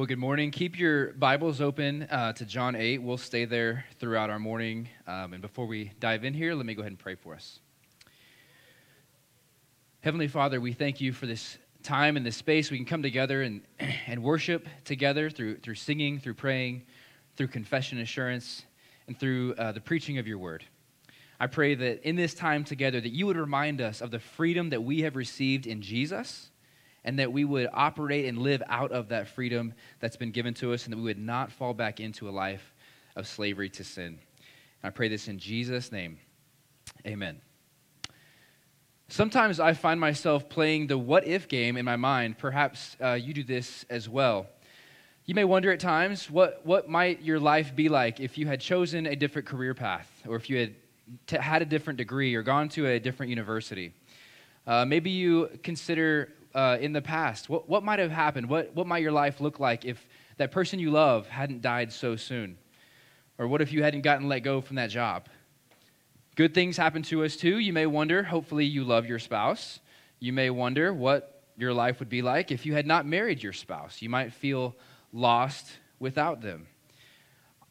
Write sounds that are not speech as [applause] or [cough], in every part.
Well, good morning. Keep your Bibles open uh, to John 8. We'll stay there throughout our morning. Um, and before we dive in here, let me go ahead and pray for us. Heavenly Father, we thank you for this time and this space we can come together and, [clears throat] and worship together through, through singing, through praying, through confession assurance, and through uh, the preaching of your word. I pray that in this time together that you would remind us of the freedom that we have received in Jesus and that we would operate and live out of that freedom that's been given to us, and that we would not fall back into a life of slavery to sin. And I pray this in Jesus' name. Amen. Sometimes I find myself playing the what if game in my mind. Perhaps uh, you do this as well. You may wonder at times what, what might your life be like if you had chosen a different career path, or if you had t- had a different degree, or gone to a different university. Uh, maybe you consider uh, in the past? What, what might have happened? What, what might your life look like if that person you love hadn't died so soon? Or what if you hadn't gotten let go from that job? Good things happen to us too. You may wonder, hopefully, you love your spouse. You may wonder what your life would be like if you had not married your spouse. You might feel lost without them.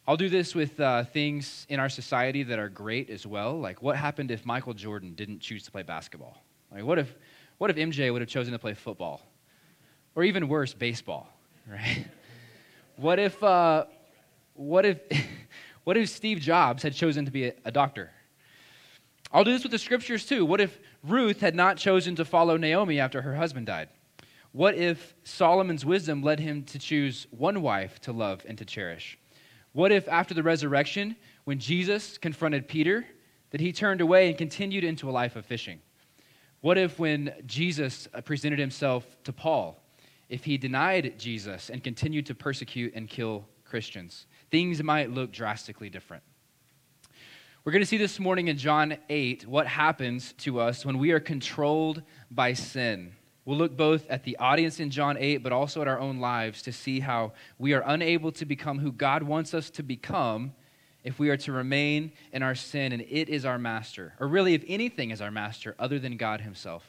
I'll do this with uh, things in our society that are great as well. Like, what happened if Michael Jordan didn't choose to play basketball? Like, what if what if MJ would have chosen to play football? Or even worse, baseball, [laughs] right? what if, uh, what if, [laughs] what if Steve Jobs had chosen to be a, a doctor? I'll do this with the scriptures too. What if Ruth had not chosen to follow Naomi after her husband died? What if Solomon's wisdom led him to choose one wife to love and to cherish? What if after the resurrection, when Jesus confronted Peter, that he turned away and continued into a life of fishing? What if, when Jesus uh, presented himself to Paul, if he denied Jesus and continued to persecute and kill Christians? Things might look drastically different. We're going to see this morning in John 8 what happens to us when we are controlled by sin. We'll look both at the audience in John 8, but also at our own lives to see how we are unable to become who God wants us to become if we are to remain in our sin and it is our master, or really if anything is our master other than God Himself.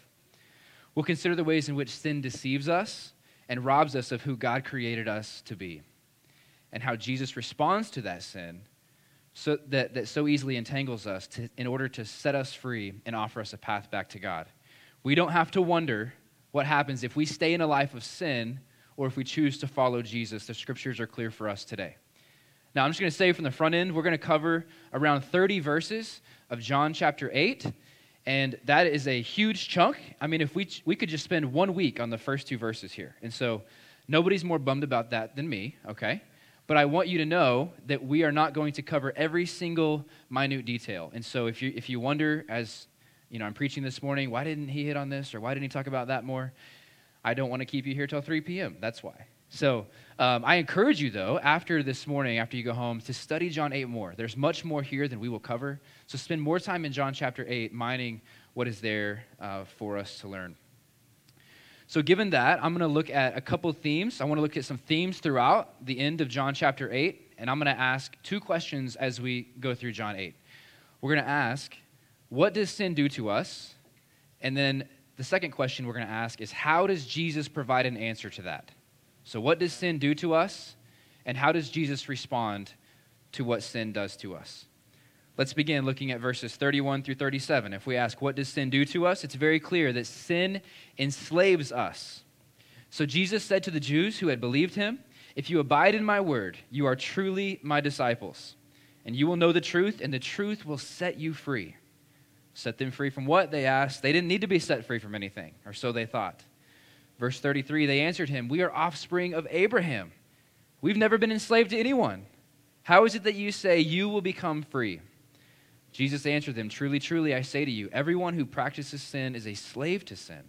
We'll consider the ways in which sin deceives us and robs us of who God created us to be, and how Jesus responds to that sin so that, that so easily entangles us to, in order to set us free and offer us a path back to God. We don't have to wonder what happens if we stay in a life of sin or if we choose to follow Jesus. The scriptures are clear for us today. Now, I'm just going to say from the front end, we're going to cover around 30 verses of John chapter 8. And that is a huge chunk. I mean, if we, we could just spend one week on the first two verses here. And so nobody's more bummed about that than me, okay? But I want you to know that we are not going to cover every single minute detail. And so if you, if you wonder, as you know, I'm preaching this morning, why didn't he hit on this or why didn't he talk about that more? I don't want to keep you here till 3 p.m. That's why. So um, I encourage you, though, after this morning, after you go home, to study John 8 more. There's much more here than we will cover. So spend more time in John chapter 8, mining what is there uh, for us to learn. So, given that, I'm going to look at a couple themes. I want to look at some themes throughout the end of John chapter 8, and I'm going to ask two questions as we go through John 8. We're going to ask, What does sin do to us? And then the second question we're going to ask is, How does Jesus provide an answer to that? So, what does sin do to us? And how does Jesus respond to what sin does to us? Let's begin looking at verses 31 through 37. If we ask, What does sin do to us? it's very clear that sin enslaves us. So, Jesus said to the Jews who had believed him, If you abide in my word, you are truly my disciples, and you will know the truth, and the truth will set you free. Set them free from what? They asked. They didn't need to be set free from anything, or so they thought. Verse 33 They answered him, We are offspring of Abraham. We've never been enslaved to anyone. How is it that you say you will become free? Jesus answered them, Truly, truly, I say to you, everyone who practices sin is a slave to sin.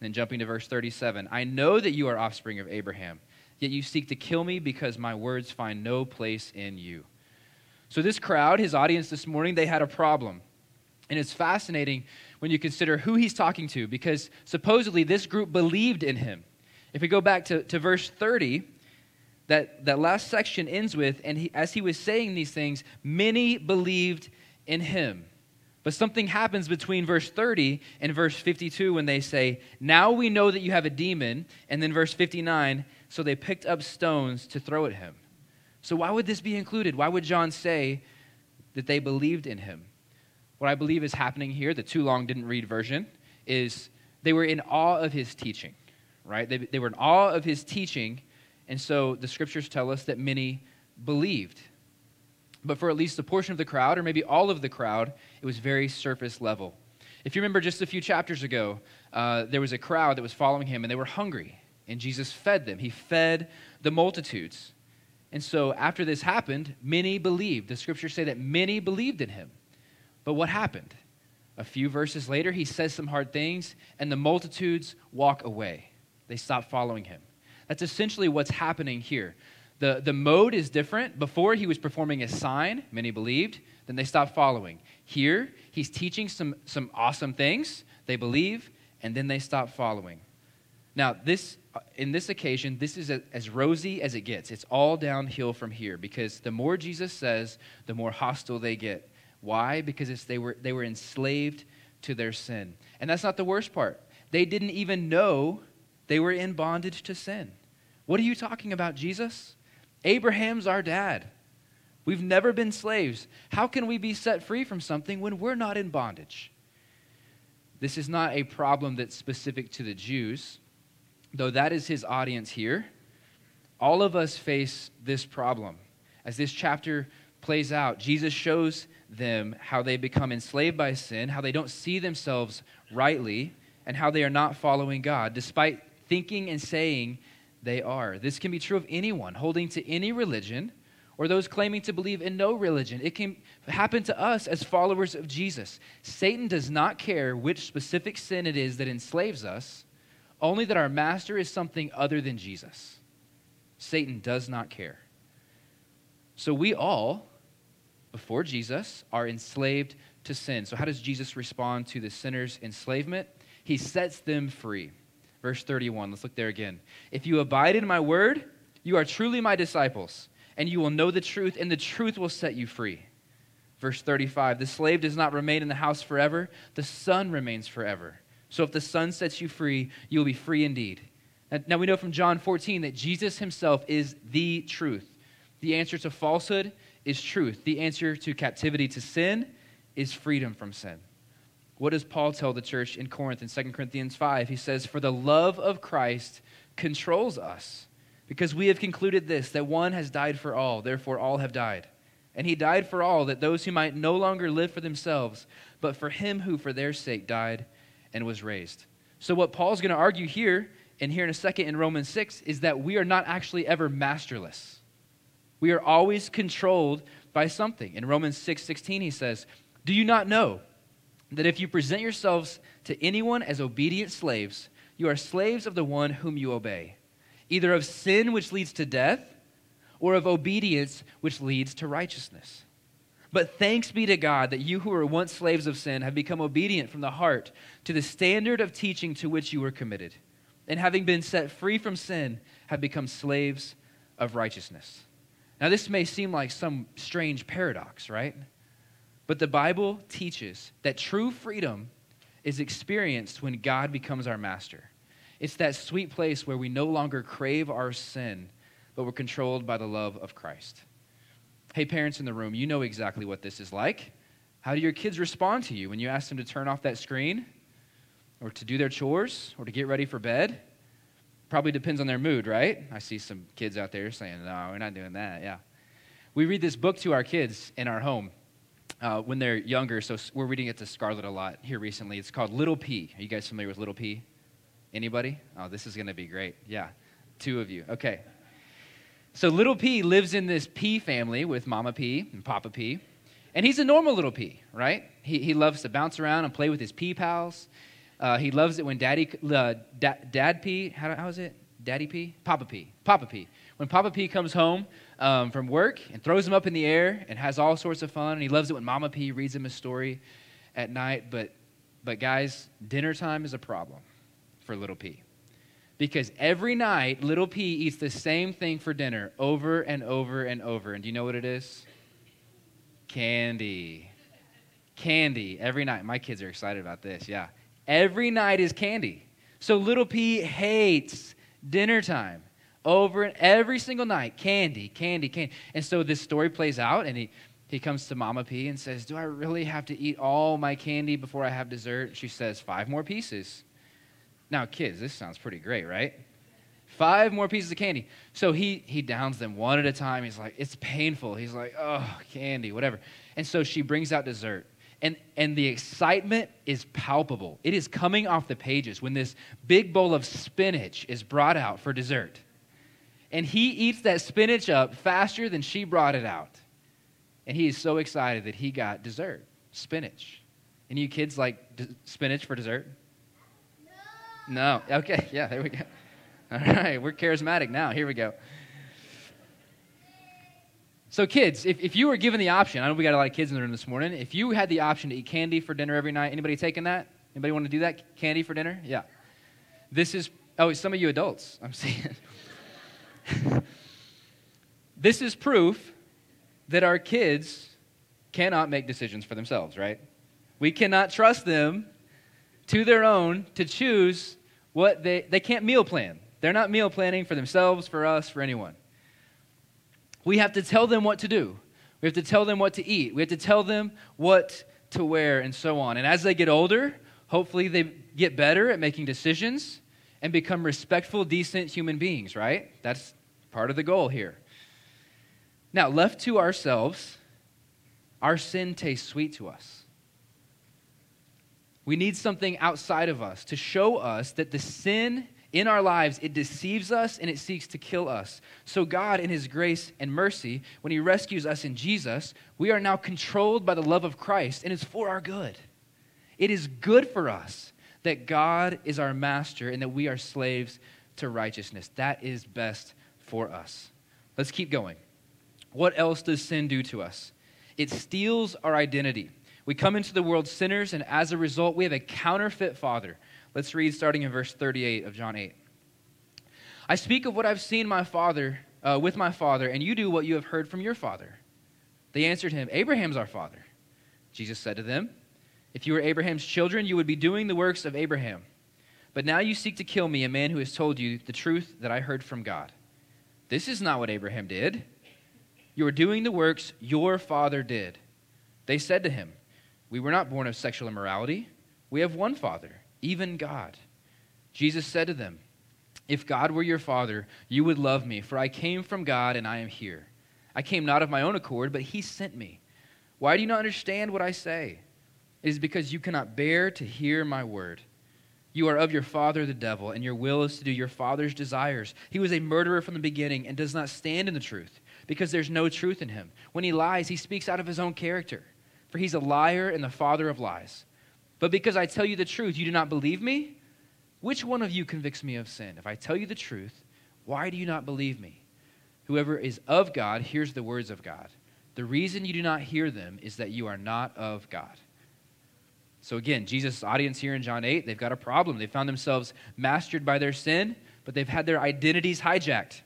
Then jumping to verse 37 I know that you are offspring of Abraham, yet you seek to kill me because my words find no place in you. So, this crowd, his audience this morning, they had a problem. And it's fascinating when you consider who he's talking to, because supposedly this group believed in him. If we go back to, to verse 30, that, that last section ends with, and he, as he was saying these things, many believed in him. But something happens between verse 30 and verse 52 when they say, Now we know that you have a demon. And then verse 59, so they picked up stones to throw at him. So, why would this be included? Why would John say that they believed in him? What I believe is happening here, the too long didn't read version, is they were in awe of his teaching, right? They, they were in awe of his teaching, and so the scriptures tell us that many believed. But for at least a portion of the crowd, or maybe all of the crowd, it was very surface level. If you remember just a few chapters ago, uh, there was a crowd that was following him, and they were hungry, and Jesus fed them. He fed the multitudes. And so after this happened, many believed. The scriptures say that many believed in him. But what happened? A few verses later, he says some hard things, and the multitudes walk away. They stop following him. That's essentially what's happening here. The, the mode is different. Before, he was performing a sign, many believed, then they stopped following. Here, he's teaching some, some awesome things, they believe, and then they stop following. Now, this, uh, in this occasion, this is a, as rosy as it gets. It's all downhill from here because the more Jesus says, the more hostile they get. Why? Because they, were, they were enslaved to their sin. And that's not the worst part. They didn't even know they were in bondage to sin. What are you talking about, Jesus? Abraham's our dad. We've never been slaves. How can we be set free from something when we're not in bondage? This is not a problem that's specific to the Jews, though that is his audience here. All of us face this problem. As this chapter plays out, Jesus shows them how they become enslaved by sin, how they don't see themselves rightly, and how they are not following God, despite thinking and saying they are. This can be true of anyone holding to any religion or those claiming to believe in no religion. It can happen to us as followers of Jesus. Satan does not care which specific sin it is that enslaves us, only that our master is something other than Jesus. Satan does not care. So we all, before Jesus, are enslaved to sin. So, how does Jesus respond to the sinner's enslavement? He sets them free. Verse 31, let's look there again. If you abide in my word, you are truly my disciples, and you will know the truth, and the truth will set you free. Verse 35, the slave does not remain in the house forever, the son remains forever. So if the son sets you free, you will be free indeed. Now we know from John 14 that Jesus himself is the truth. The answer to falsehood is truth. The answer to captivity to sin is freedom from sin. What does Paul tell the church in Corinth in 2 Corinthians 5? He says, For the love of Christ controls us, because we have concluded this, that one has died for all, therefore all have died. And he died for all, that those who might no longer live for themselves, but for him who for their sake died and was raised. So, what Paul's going to argue here, and here in a second in Romans 6, is that we are not actually ever masterless. We are always controlled by something. In Romans 6 16, he says, Do you not know? that if you present yourselves to anyone as obedient slaves, you are slaves of the one whom you obey, either of sin which leads to death, or of obedience which leads to righteousness. But thanks be to God that you who were once slaves of sin have become obedient from the heart to the standard of teaching to which you were committed, and having been set free from sin, have become slaves of righteousness. Now, this may seem like some strange paradox, right? But the Bible teaches that true freedom is experienced when God becomes our master. It's that sweet place where we no longer crave our sin, but we're controlled by the love of Christ. Hey, parents in the room, you know exactly what this is like. How do your kids respond to you when you ask them to turn off that screen or to do their chores or to get ready for bed? Probably depends on their mood, right? I see some kids out there saying, no, we're not doing that. Yeah. We read this book to our kids in our home uh, when they're younger. So we're reading it to Scarlett a lot here recently. It's called Little Pea. Are you guys familiar with Little Pea? Anybody? Oh, this is going to be great. Yeah, two of you. Okay. So Little Pea lives in this Pea family with Mama Pea and Papa Pea. And he's a normal little Pea, right? He, he loves to bounce around and play with his Pea pals. Uh, he loves it when Daddy, uh, da, Dad Pea, how, how is it? Daddy Pea? Papa Pea. Papa Pea. When Papa Pea comes home, um, from work and throws him up in the air and has all sorts of fun. And he loves it when Mama Pea reads him a story at night. But, but guys, dinner time is a problem for little Pea. Because every night, little Pea eats the same thing for dinner over and over and over. And do you know what it is? Candy. Candy every night. My kids are excited about this, yeah. Every night is candy. So little Pea hates dinner time. over and every single night. Candy, candy, candy. And so this story plays out, and he, he comes to Mama Pea and says, Do I really have to eat all my candy before I have dessert? She says, Five more pieces. Now, kids, this sounds pretty great, right? Five more pieces of candy. So he, he downs them one at a time. He's like, It's painful. He's like, Oh, candy, whatever. And so she brings out dessert. And, and the excitement is palpable. It is coming off the pages when this big bowl of spinach is brought out for dessert. And he eats that spinach up faster than she brought it out. And he is so excited that he got dessert, spinach. And you kids like d- spinach for dessert? No. No. Okay, [laughs] yeah, there we go. All right, we're charismatic now. Here we go. So, kids, if, if you were given the option, I know we got a lot of kids in the room this morning. If you had the option to eat candy for dinner every night, anybody taking that? Anybody want to do that? Candy for dinner? Yeah. This is, oh, some of you adults, I'm [laughs] seeing. this is proof that our kids cannot make decisions for themselves, right? We cannot trust them to their own to choose what they, they can't meal plan. They're not meal planning for themselves, for us, for anyone. We have to tell them what to do. We have to tell them what to eat. We have to tell them what to wear and so on. And as they get older, hopefully they get better at making decisions and become respectful, decent human beings, right? That's part of the goal here. Now, left to ourselves, our sin tastes sweet to us. We need something outside of us to show us that the sin in our lives, it deceives us and it seeks to kill us. So, God, in His grace and mercy, when He rescues us in Jesus, we are now controlled by the love of Christ, and it's for our good. It is good for us that God is our master and that we are slaves to righteousness. That is best for us. Let's keep going. What else does sin do to us? It steals our identity. We come into the world sinners, and as a result, we have a counterfeit father Let's read starting in verse 38 of John 8. I speak of what I've seen my father uh, with my father, and you do what you have heard from your father. They answered him, Abraham's our father. Jesus said to them, If you were Abraham's children, you would be doing the works of Abraham. But now you seek to kill me, a man who has told you the truth that I heard from God. This is not what Abraham did. You are doing the works your father did. They said to him, We were not born of sexual immorality. We have one father even God. Jesus said to them, If God were your Father, you would love me, for I came from God and I am here. I came not of my own accord, but He sent me. Why do you not understand what I say? It is because you cannot bear to hear my word. You are of your father, the devil, and your will is to do your father's desires. He was a murderer from the beginning and does not stand in the truth, because there's no truth in him. When he lies, he speaks out of his own character, for he's a liar and the father of lies. But because I tell you the truth, you do not believe me? Which one of you convicts me of sin? If I tell you the truth, why do you not believe me? Whoever is of God hears the words of God. The reason you do not hear them is that you are not of God. So again, Jesus' audience here in John 8, they've got a problem. They found themselves mastered by their sin, but they've had their identities hijacked.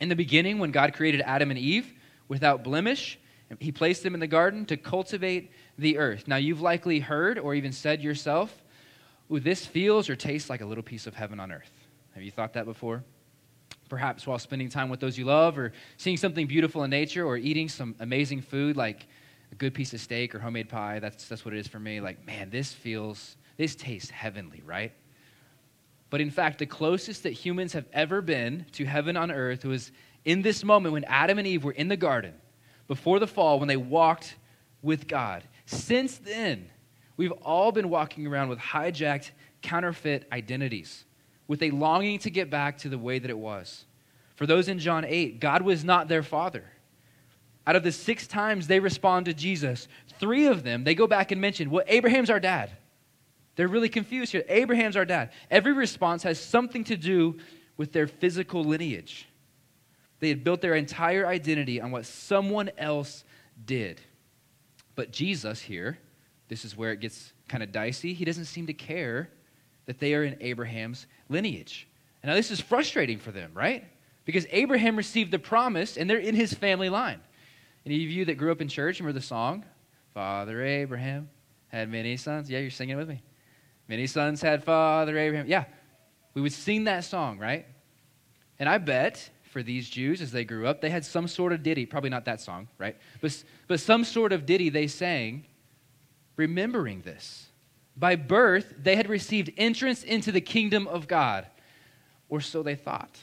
In the beginning, when God created Adam and Eve without blemish, he placed them in the garden to cultivate the earth. Now, you've likely heard or even said yourself, Ooh, this feels or tastes like a little piece of heaven on earth. Have you thought that before? Perhaps while spending time with those you love, or seeing something beautiful in nature, or eating some amazing food like a good piece of steak or homemade pie. That's, that's what it is for me. Like, man, this feels, this tastes heavenly, right? But in fact, the closest that humans have ever been to heaven on earth was in this moment when Adam and Eve were in the garden before the fall, when they walked with God. Since then, we've all been walking around with hijacked, counterfeit identities, with a longing to get back to the way that it was. For those in John 8, God was not their father. Out of the six times they respond to Jesus, three of them, they go back and mention, well, Abraham's our dad. They're really confused here. Abraham's our dad. Every response has something to do with their physical lineage. They had built their entire identity on what someone else did. But Jesus here, this is where it gets kind of dicey. He doesn't seem to care that they are in Abraham's lineage. And now this is frustrating for them, right? Because Abraham received the promise and they're in his family line. Any of you that grew up in church remember the song? Father Abraham had many sons. Yeah, you're singing with me. Many sons had Father Abraham. Yeah, we would sing that song, right? And I bet for these Jews as they grew up, they had some sort of ditty, probably not that song, right? But, but some sort of ditty they sang remembering this. By birth, they had received entrance into the kingdom of God, or so they thought.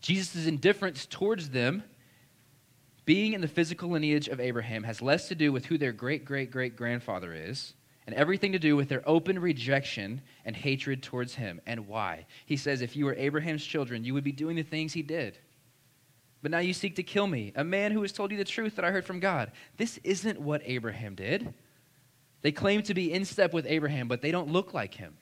Jesus' indifference towards them, being in the physical lineage of Abraham, has less to do with who their great great great grandfather is and everything to do with their open rejection and hatred towards him. And why? He says, If you were Abraham's children, you would be doing the things he did. But now you seek to kill me, a man who has told you the truth that I heard from God. This isn't what Abraham did. They claim to be in step with Abraham, but they don't look like him.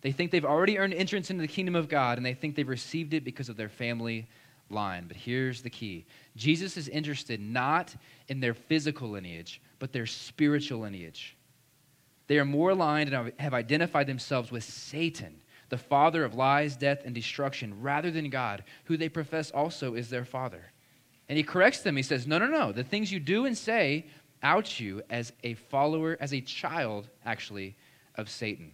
They think they've already earned entrance into the kingdom of God, and they think they've received it because of their family line. But here's the key Jesus is interested not in their physical lineage, but their spiritual lineage. They are more aligned and have identified themselves with Satan, the father of lies, death, and destruction, rather than God, who they profess also is their father. And he corrects them. He says, No, no, no. The things you do and say out you as a follower, as a child, actually, of Satan.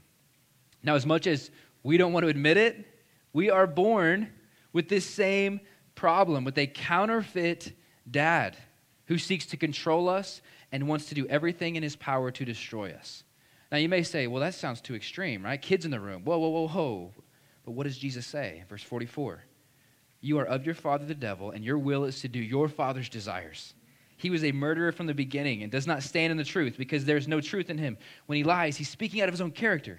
Now, as much as we don't want to admit it, we are born with this same problem, with a counterfeit dad who seeks to control us and wants to do everything in his power to destroy us. Now, you may say, well, that sounds too extreme, right? Kids in the room. Whoa, whoa, whoa, whoa. But what does Jesus say? Verse 44 You are of your father, the devil, and your will is to do your father's desires. He was a murderer from the beginning and does not stand in the truth because there is no truth in him. When he lies, he's speaking out of his own character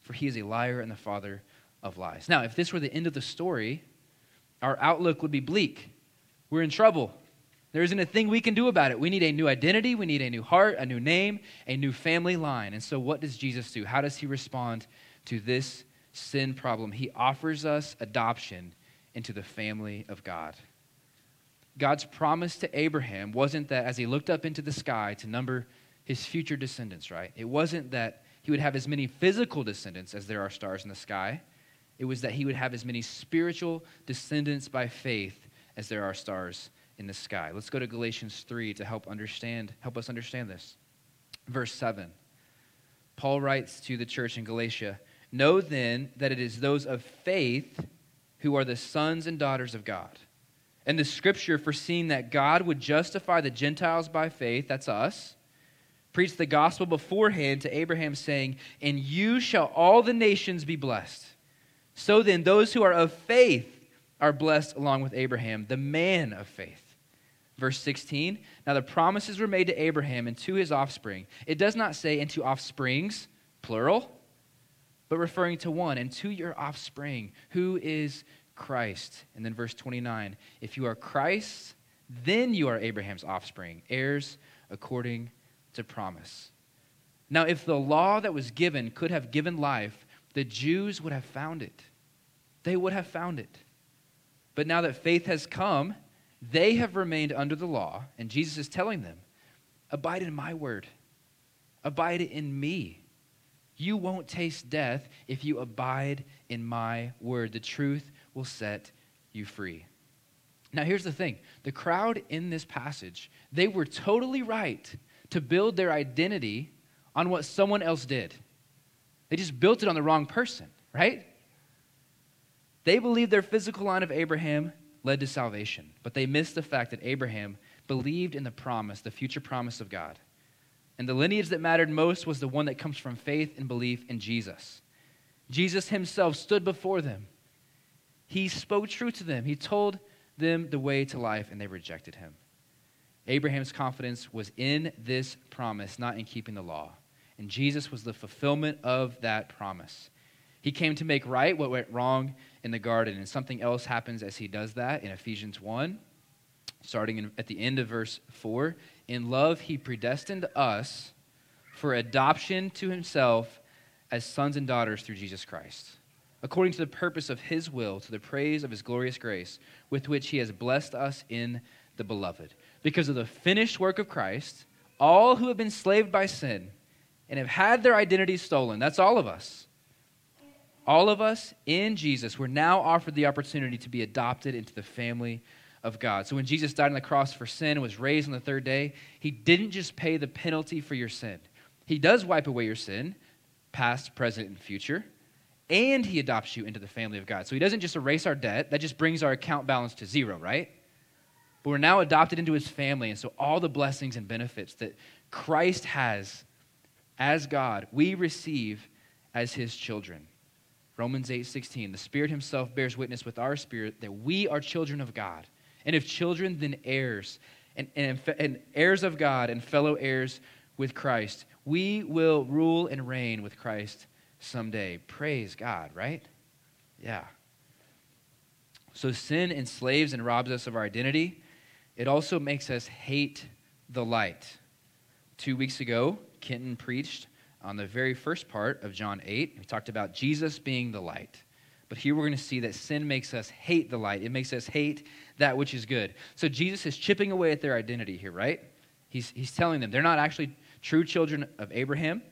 for he is a liar and the father of lies. Now, if this were the end of the story, our outlook would be bleak. We're in trouble. There isn't a thing we can do about it. We need a new identity, we need a new heart, a new name, a new family line. And so, what does Jesus do? How does he respond to this sin problem? He offers us adoption into the family of God. God's promise to Abraham wasn't that as he looked up into the sky to number his future descendants, right? It wasn't that he would have as many physical descendants as there are stars in the sky. It was that he would have as many spiritual descendants by faith as there are stars in the sky. Let's go to Galatians 3 to help understand help us understand this. Verse 7. Paul writes to the church in Galatia, "Know then that it is those of faith who are the sons and daughters of God." And the scripture foreseeing that God would justify the Gentiles by faith, that's us, preached the gospel beforehand to Abraham, saying, In you shall all the nations be blessed. So then, those who are of faith are blessed along with Abraham, the man of faith. Verse 16 Now the promises were made to Abraham and to his offspring. It does not say, and to offsprings, plural, but referring to one, and to your offspring, who is Christ. And then verse 29 If you are Christ, then you are Abraham's offspring, heirs according to promise. Now, if the law that was given could have given life, the Jews would have found it. They would have found it. But now that faith has come, they have remained under the law, and Jesus is telling them, Abide in my word, abide in me. You won't taste death if you abide in my word. The truth will set you free. Now, here's the thing the crowd in this passage, they were totally right to build their identity on what someone else did. They just built it on the wrong person, right? They believed their physical line of Abraham led to salvation, but they missed the fact that Abraham believed in the promise, the future promise of God. And the lineage that mattered most was the one that comes from faith and belief in Jesus. Jesus himself stood before them. He spoke truth to them. He told them the way to life, and they rejected him. Abraham's confidence was in this promise, not in keeping the law. And Jesus was the fulfillment of that promise. He came to make right what went wrong in the garden, and something else happens as he does that in Ephesians 1, starting in, at the end of verse 4. In love, he predestined us for adoption to himself as sons and daughters through Jesus Christ, according to the purpose of his will, to the praise of his glorious grace, with which he has blessed us in the beloved because of the finished work of Christ, all who have been slaved by sin and have had their identity stolen, that's all of us. All of us in Jesus, we're now offered the opportunity to be adopted into the family of God. So when Jesus died on the cross for sin and was raised on the third day, he didn't just pay the penalty for your sin. He does wipe away your sin, past, present, and future. and he adopts you into the family of God. So he doesn't just erase our debt, that just brings our account balance to zero, right? But we're now adopted into his family, and so all the blessings and benefits that Christ has as God, we receive as his children. Romans 8:16 The Spirit himself bears witness with our spirit that we are children of God. And if children then heirs and, and, and heirs of God and fellow heirs with Christ, we will rule and reign with Christ someday. Praise God, right? Yeah. So sin enslaves and robs us of our identity. It also makes us hate the light. Two weeks ago, Kenton preached on the very first part of John 8. We talked about Jesus being the light. But here we're going to see that sin makes us hate the light. It makes us hate that which is good. So Jesus is chipping away at their identity here, right? He's, he's telling them they're not actually true children of Abraham.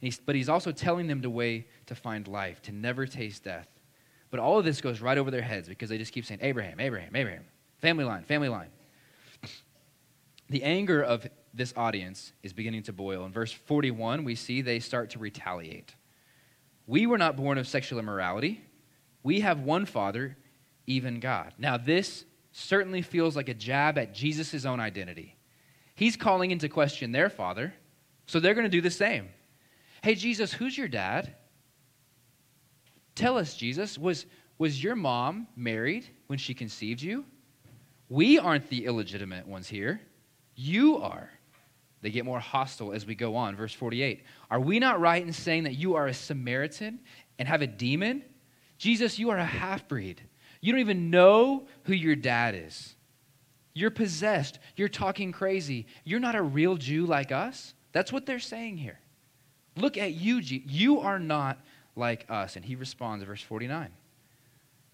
He's, but he's also telling them the way to find life, to never taste death. But all of this goes right over their heads because they just keep saying, Abraham, Abraham, Abraham. Family line, family line. The anger of this audience is beginning to boil. In verse 41, we see they start to retaliate. We were not born of sexual immorality. We have one Father, even God. Now, this certainly feels like a jab at Jesus' own identity. He's calling into question their father, so they're going to do the same. Hey, Jesus, who's your dad? Tell us, Jesus, was, was your mom married when she conceived you? We aren't the illegitimate ones here. You are. They get more hostile as we go on. Verse 48 Are we not right in saying that you are a Samaritan and have a demon? Jesus, you are a half breed. You don't even know who your dad is. You're possessed. You're talking crazy. You're not a real Jew like us. That's what they're saying here. Look at you, you are not like us. And he responds, verse 49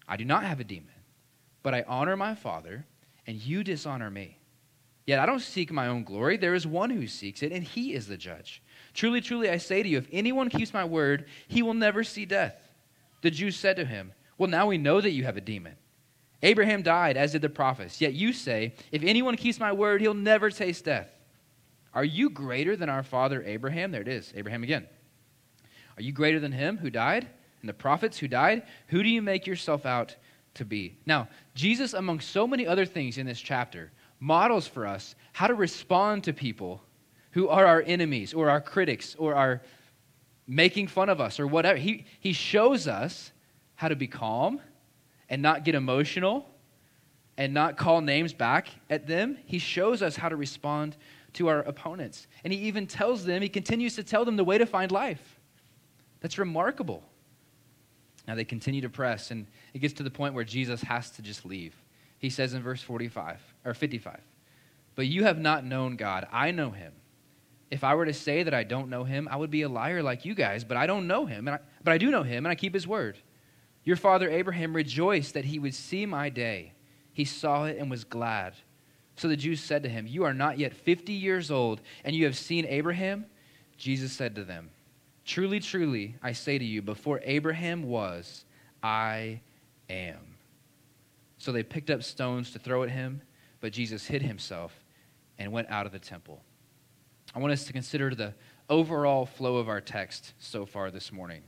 I do not have a demon, but I honor my Father, and you dishonor me. Yet I don't seek my own glory. There is one who seeks it, and he is the judge. Truly, truly, I say to you, if anyone keeps my word, he will never see death. The Jews said to him, Well, now we know that you have a demon. Abraham died, as did the prophets. Yet you say, If anyone keeps my word, he'll never taste death. Are you greater than our father Abraham? There it is, Abraham again. Are you greater than him who died? And the prophets who died? Who do you make yourself out to be? Now, Jesus, among so many other things in this chapter, models for us how to respond to people who are our enemies or our critics or are making fun of us or whatever. He, he shows us how to be calm and not get emotional and not call names back at them. He shows us how to respond to our opponents. And he even tells them, he continues to tell them the way to find life. That's remarkable. Now they continue to press, and it gets to the point where Jesus has to just leave. He says in verse 45 or 55, But you have not known God. I know him. If I were to say that I don't know him, I would be a liar like you guys, but I don't know him. I, but I do know him, and I keep his word. Your father Abraham rejoiced that he would see my day. He saw it and was glad. So the Jews said to him, You are not yet 50 years old, and you have seen Abraham? Jesus said to them, Truly, truly, I say to you, before Abraham was, I am. So they picked up stones to throw at him, but Jesus hid himself and went out of the temple. I want us to consider the overall flow of our text so far this morning.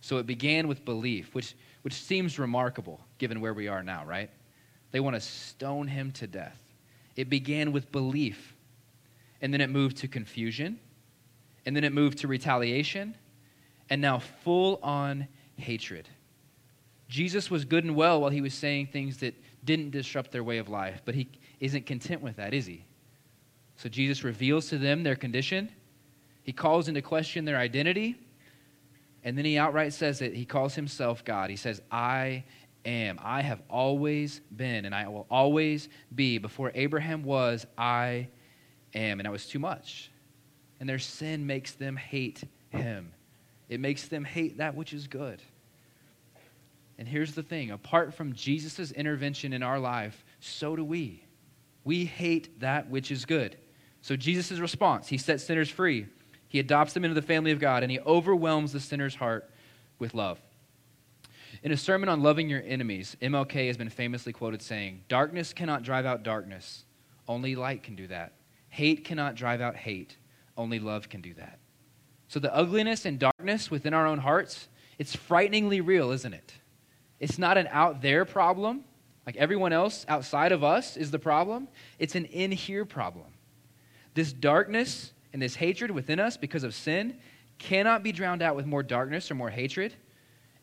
So it began with belief, which, which seems remarkable given where we are now, right? They want to stone him to death. It began with belief, and then it moved to confusion, and then it moved to retaliation, and now full on hatred. Jesus was good and well while he was saying things that didn't disrupt their way of life, but he isn't content with that, is he? So Jesus reveals to them their condition. He calls into question their identity. And then he outright says that he calls himself God. He says, I am. I have always been, and I will always be. Before Abraham was, I am. And that was too much. And their sin makes them hate him, it makes them hate that which is good. And here's the thing apart from Jesus' intervention in our life, so do we. We hate that which is good. So, Jesus' response, he sets sinners free. He adopts them into the family of God, and he overwhelms the sinner's heart with love. In a sermon on loving your enemies, MLK has been famously quoted saying, Darkness cannot drive out darkness, only light can do that. Hate cannot drive out hate, only love can do that. So, the ugliness and darkness within our own hearts, It's frighteningly real, isn't it? It's not an out there problem, like everyone else outside of us is the problem. It's an in here problem. This darkness and this hatred within us because of sin cannot be drowned out with more darkness or more hatred.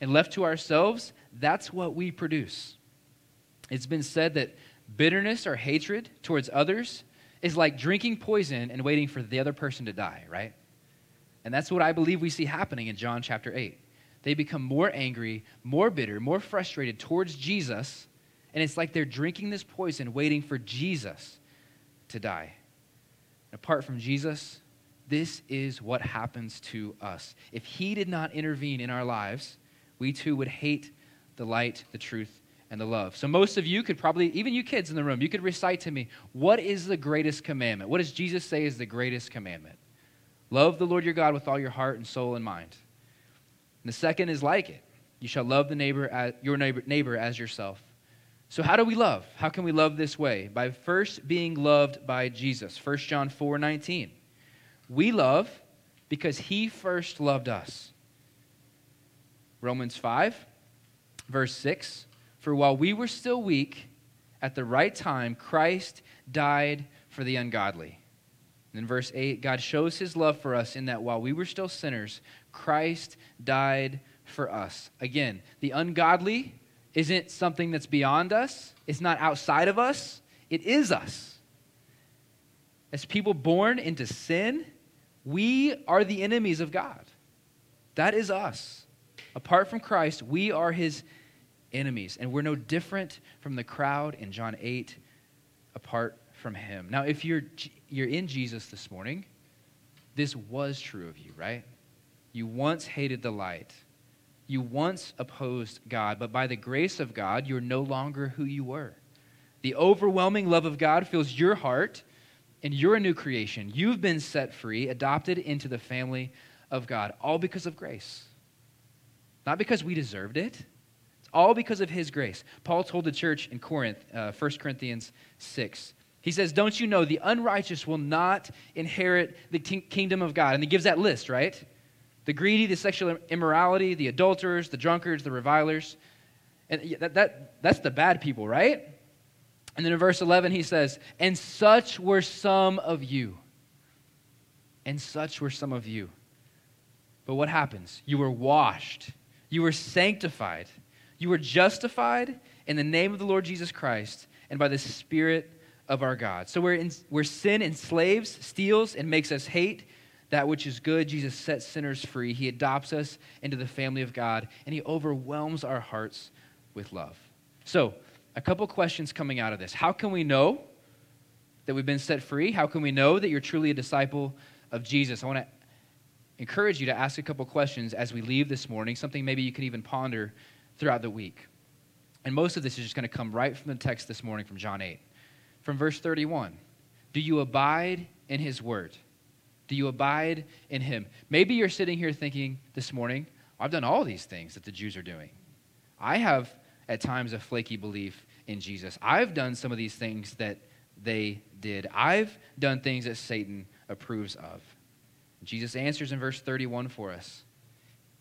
And left to ourselves, that's what we produce. It's been said that bitterness or hatred towards others is like drinking poison and waiting for the other person to die, right? And that's what I believe we see happening in John chapter 8. They become more angry, more bitter, more frustrated towards Jesus, and it's like they're drinking this poison, waiting for Jesus to die. apart from Jesus, this is what happens to us. If He did not intervene in our lives, we too would hate the light, the truth, and the love. So, most of you could probably, even you kids in the room, you could recite to me what is the greatest commandment? What does Jesus say is the greatest commandment? Love the Lord your God with all your heart and soul and mind. And the second is like it you shall love the neighbor as, your neighbor, neighbor as yourself. So, how do we love? How can we love this way? By first being loved by Jesus. 1 John 4 19. We love because he first loved us. Romans 5, verse 6 For while we were still weak, at the right time, Christ died for the ungodly. In verse 8, God shows his love for us in that while we were still sinners, Christ died for us. Again, the ungodly isn't something that's beyond us, it's not outside of us, it is us. As people born into sin, we are the enemies of God. That is us. Apart from Christ, we are his enemies, and we're no different from the crowd in John 8 apart from him. Now, if you're, you're in Jesus this morning, this was true of you, right? You once hated the light. You once opposed God, but by the grace of God, you're no longer who you were. The overwhelming love of God fills your heart and you're a new creation. You've been set free, adopted into the family of God, all because of grace. Not because we deserved it, it's all because of His grace. Paul told the church in Corinth, uh, 1 Corinthians 6. He says, Don't you know the unrighteous will not inherit the kingdom of God? And he gives that list, right? The greedy, the sexual immorality, the adulterers, the drunkards, the revilers. And that, that, that's the bad people, right? And then in verse 11, he says, And such were some of you. And such were some of you. But what happens? You were washed, you were sanctified, you were justified in the name of the Lord Jesus Christ and by the Spirit of our God. So where, in, where sin enslaves, steals, and makes us hate that which is good, Jesus sets sinners free. He adopts us into the family of God, and He overwhelms our hearts with love. So, a couple questions coming out of this. How can we know that we've been set free? How can we know that you're truly a disciple of Jesus? I want to encourage you to ask a couple questions as we leave this morning, something maybe you can even ponder throughout the week. And most of this is just going to come right from the text this morning from John 8. From verse 31 Do you abide in his word? Do you abide in him? Maybe you're sitting here thinking this morning, I've done all these things that the Jews are doing. I have at times a flaky belief in Jesus. I've done some of these things that they did. I've done things that Satan approves of. Jesus answers in verse 31 for us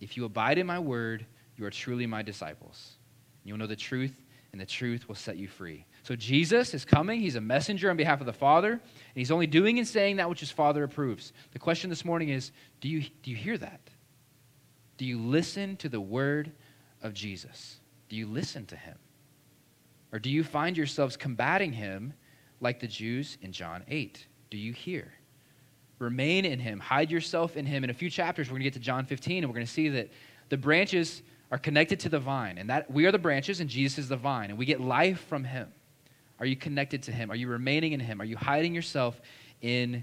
If you abide in my word, you are truly my disciples. You'll know the truth, and the truth will set you free. So Jesus is coming. He's a messenger on behalf of the Father, and he's only doing and saying that which his Father approves. The question this morning is do you, do you hear that? Do you listen to the word of Jesus? Do you listen to him? Or do you find yourselves combating him like the Jews in John 8? Do you hear? Remain in him, hide yourself in him. In a few chapters, we're going to get to John 15, and we're going to see that the branches are connected to the vine, and that we are the branches, and Jesus is the vine, and we get life from him. Are you connected to him? Are you remaining in him? Are you hiding yourself in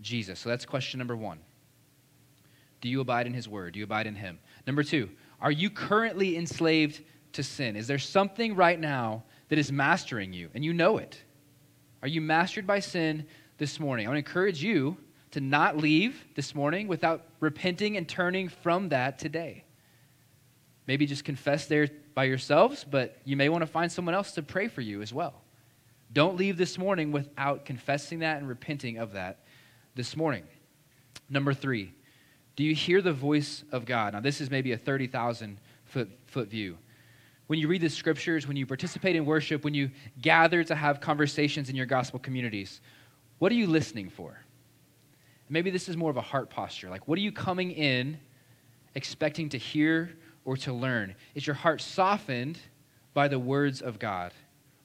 Jesus? So that's question number one. Do you abide in his word? Do you abide in him? Number two, are you currently enslaved to sin? Is there something right now that is mastering you and you know it? Are you mastered by sin this morning? I want to encourage you to not leave this morning without repenting and turning from that today. Maybe just confess there by yourselves, but you may want to find someone else to pray for you as well. Don't leave this morning without confessing that and repenting of that this morning. Number three, Do you hear the voice of God? Now, this is maybe a 30,000 foot, foot view. When you read the scriptures, when you participate in worship, when you gather to have conversations in your gospel communities, what are you listening for? Maybe this is more of a heart posture. Like, what are you coming in expecting to hear or to learn? Is your heart softened by the words of God?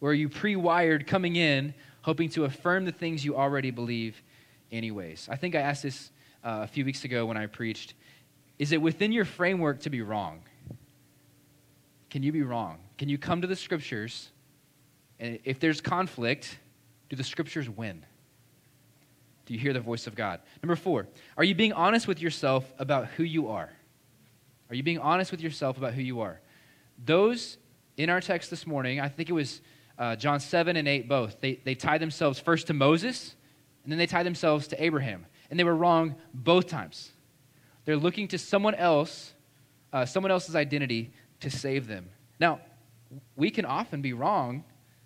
Or are you pre wired coming in hoping to affirm the things you already believe, anyways? I think I asked this uh, a few weeks ago when I preached. Is it within your framework to be wrong? Can you be wrong? Can you come to the scriptures and if there's conflict, do the scriptures win? Do you hear the voice of God? Number four, are you being honest with yourself about who you are? Are you being honest with yourself about who you are? Those in our text this morning, I think it was uh, John 7 and 8 both, they, they tied themselves first to Moses, and then they tied themselves to Abraham. And they were wrong both times. They're looking to someone else, uh, someone else's identity to save them. Now, we can often be wrong.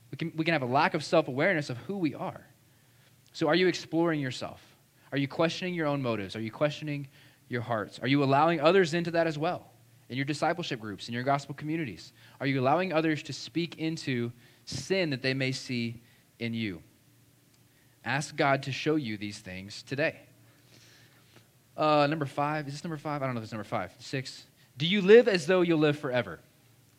We can, we can have a lack of self awareness of who we are. So, are you exploring yourself? Are you questioning your own motives? Are you questioning your hearts? Are you allowing others into that as well? In your discipleship groups, in your gospel communities? Are you allowing others to speak into sin that they may see in you? Ask God to show you these things today. Uh, number five, is this number five? I don't know if it's number five. Six. Do you live as though you'll live forever?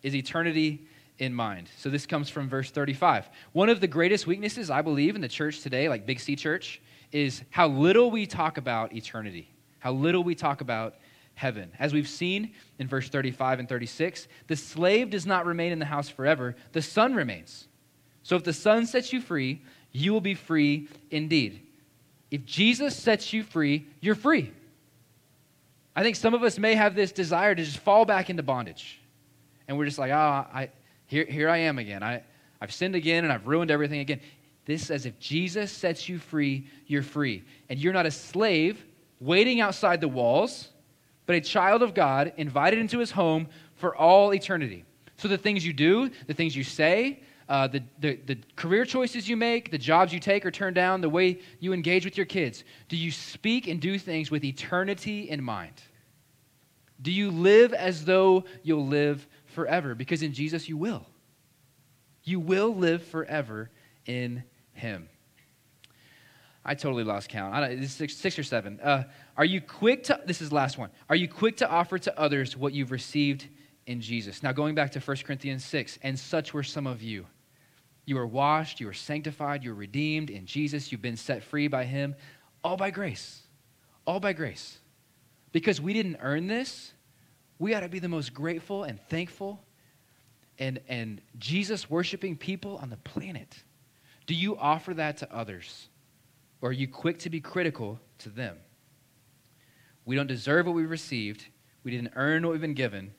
Is eternity in mind? So this comes from verse 35. One of the greatest weaknesses, I believe, in the church today, like Big C Church, is how little we talk about eternity, how little we talk about heaven. As we've seen in verse 35 and 36, the slave does not remain in the house forever, the son remains. So if the son sets you free, you will be free indeed. If Jesus sets you free, you're free. I think some of us may have this desire to just fall back into bondage. And we're just like, oh, I, here, here I am again. I, I've sinned again and I've ruined everything again. This says if Jesus sets you free, you're free. And you're not a slave waiting outside the walls, but a child of God invited into his home for all eternity. So the things you do, the things you say, uh, the, the, the career choices you make, the jobs you take or turn down, the way you engage with your kids? Do you speak and do things with eternity in mind? Do you live as though you'll live forever? Because in Jesus you will. You will live forever in Him. I totally lost count. I is six, six or seven. Uh, are you quick to, this is last one. Are you quick to offer to others what you've received in Jesus? Now, going back to 1 Corinthians 6, and such were some of you. You are washed, you are sanctified, you are redeemed in Jesus, you've been set free by Him, all by grace. All by grace. Because we didn't earn this, we ought to be the most grateful and thankful and, and Jesus worshiping people on the planet. Do you offer that to others? Or are you quick to be critical to them? We don't deserve what we've received. We didn't earn what we've been given.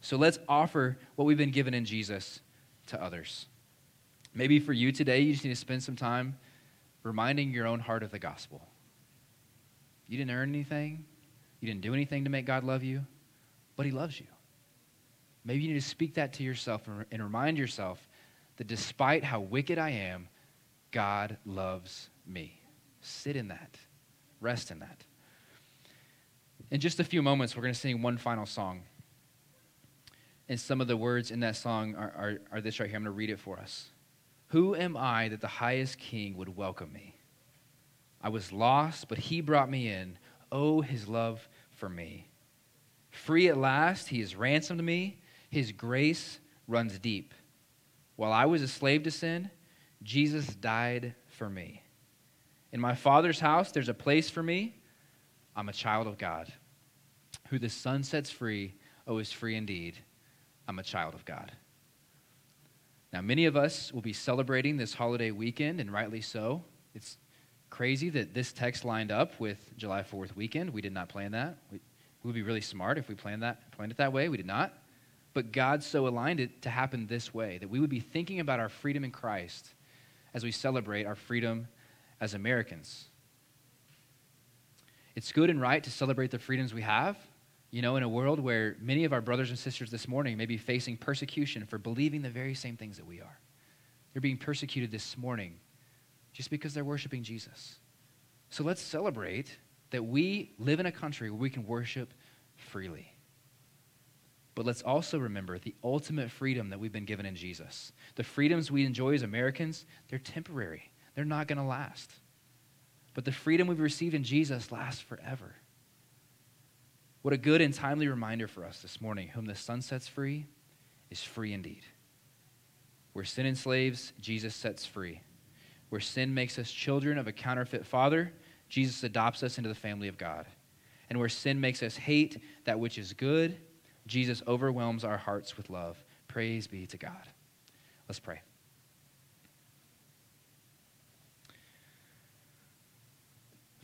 So let's offer what we've been given in Jesus to others. Maybe for you today, you just need to spend some time reminding your own heart of the gospel. You didn't earn anything, you didn't do anything to make God love you, but He loves you. Maybe you need to speak that to yourself and remind yourself that despite how wicked I am, God loves me. Sit in that, rest in that. In just a few moments, we're going to sing one final song. And some of the words in that song are, are, are this right here. I'm going to read it for us. Who am I that the highest king would welcome me? I was lost, but he brought me in. Oh, his love for me. Free at last, he has ransomed me. His grace runs deep. While I was a slave to sin, Jesus died for me. In my Father's house, there's a place for me. I'm a child of God. Who the Son sets free, oh, is free indeed. I'm a child of God. Now, many of us will be celebrating this holiday weekend, and rightly so. It's crazy that this text lined up with July 4th weekend. We did not plan that. We, would be really smart if we planned, that, planned it that way. We did not. But God so aligned it to happen this way that we would be thinking about our freedom in Christ as we celebrate our freedom as Americans. It's good and right to celebrate the freedoms we have, you know, in a world where many of our brothers and sisters this morning may be facing persecution for believing the very same things that we are. They're being persecuted this morning just because they're worshiping Jesus. So let's celebrate that we live in a country where we can worship freely. But let's also remember the ultimate freedom that we've been given in Jesus. The freedoms we enjoy as Americans, they're temporary, they're not going to last. But the freedom we've received in Jesus lasts forever. What a good and timely reminder for us this morning. Whom the son sets free is free indeed. Where sin enslaves, Jesus sets free. Where sin makes us children of a counterfeit father, Jesus adopts us into the family of God. And where sin makes us hate that which is good, Jesus overwhelms our hearts with love. Praise be to God. Let's pray.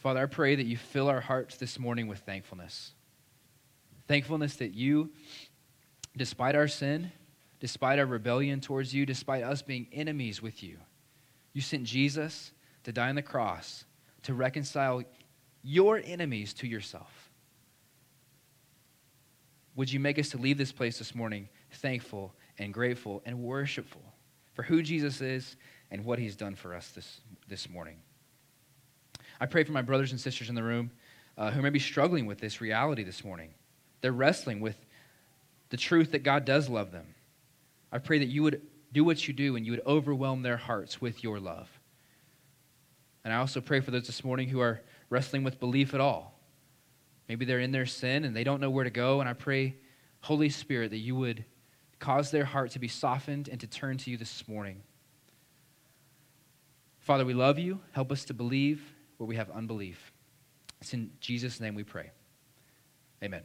Father, I pray that you fill our hearts this morning with thankfulness. Thankfulness that you, despite our sin, despite our rebellion towards you, despite us being enemies with you, you sent Jesus to die on the cross to reconcile your enemies to yourself. Would you make us to leave this place this morning thankful and grateful and worshipful for who Jesus is and what he's done for us this, this morning? I pray for my brothers and sisters in the room uh, who may be struggling with this reality this morning. They're wrestling with the truth that God does love them. I pray that you would do what you do and you would overwhelm their hearts with your love. And I also pray for those this morning who are wrestling with belief at all. Maybe they're in their sin and they don't know where to go. And I pray, Holy Spirit, that you would cause their heart to be softened and to turn to you this morning. Father, we love you. Help us to believe where we have unbelief. It's in Jesus' name we pray. Amen.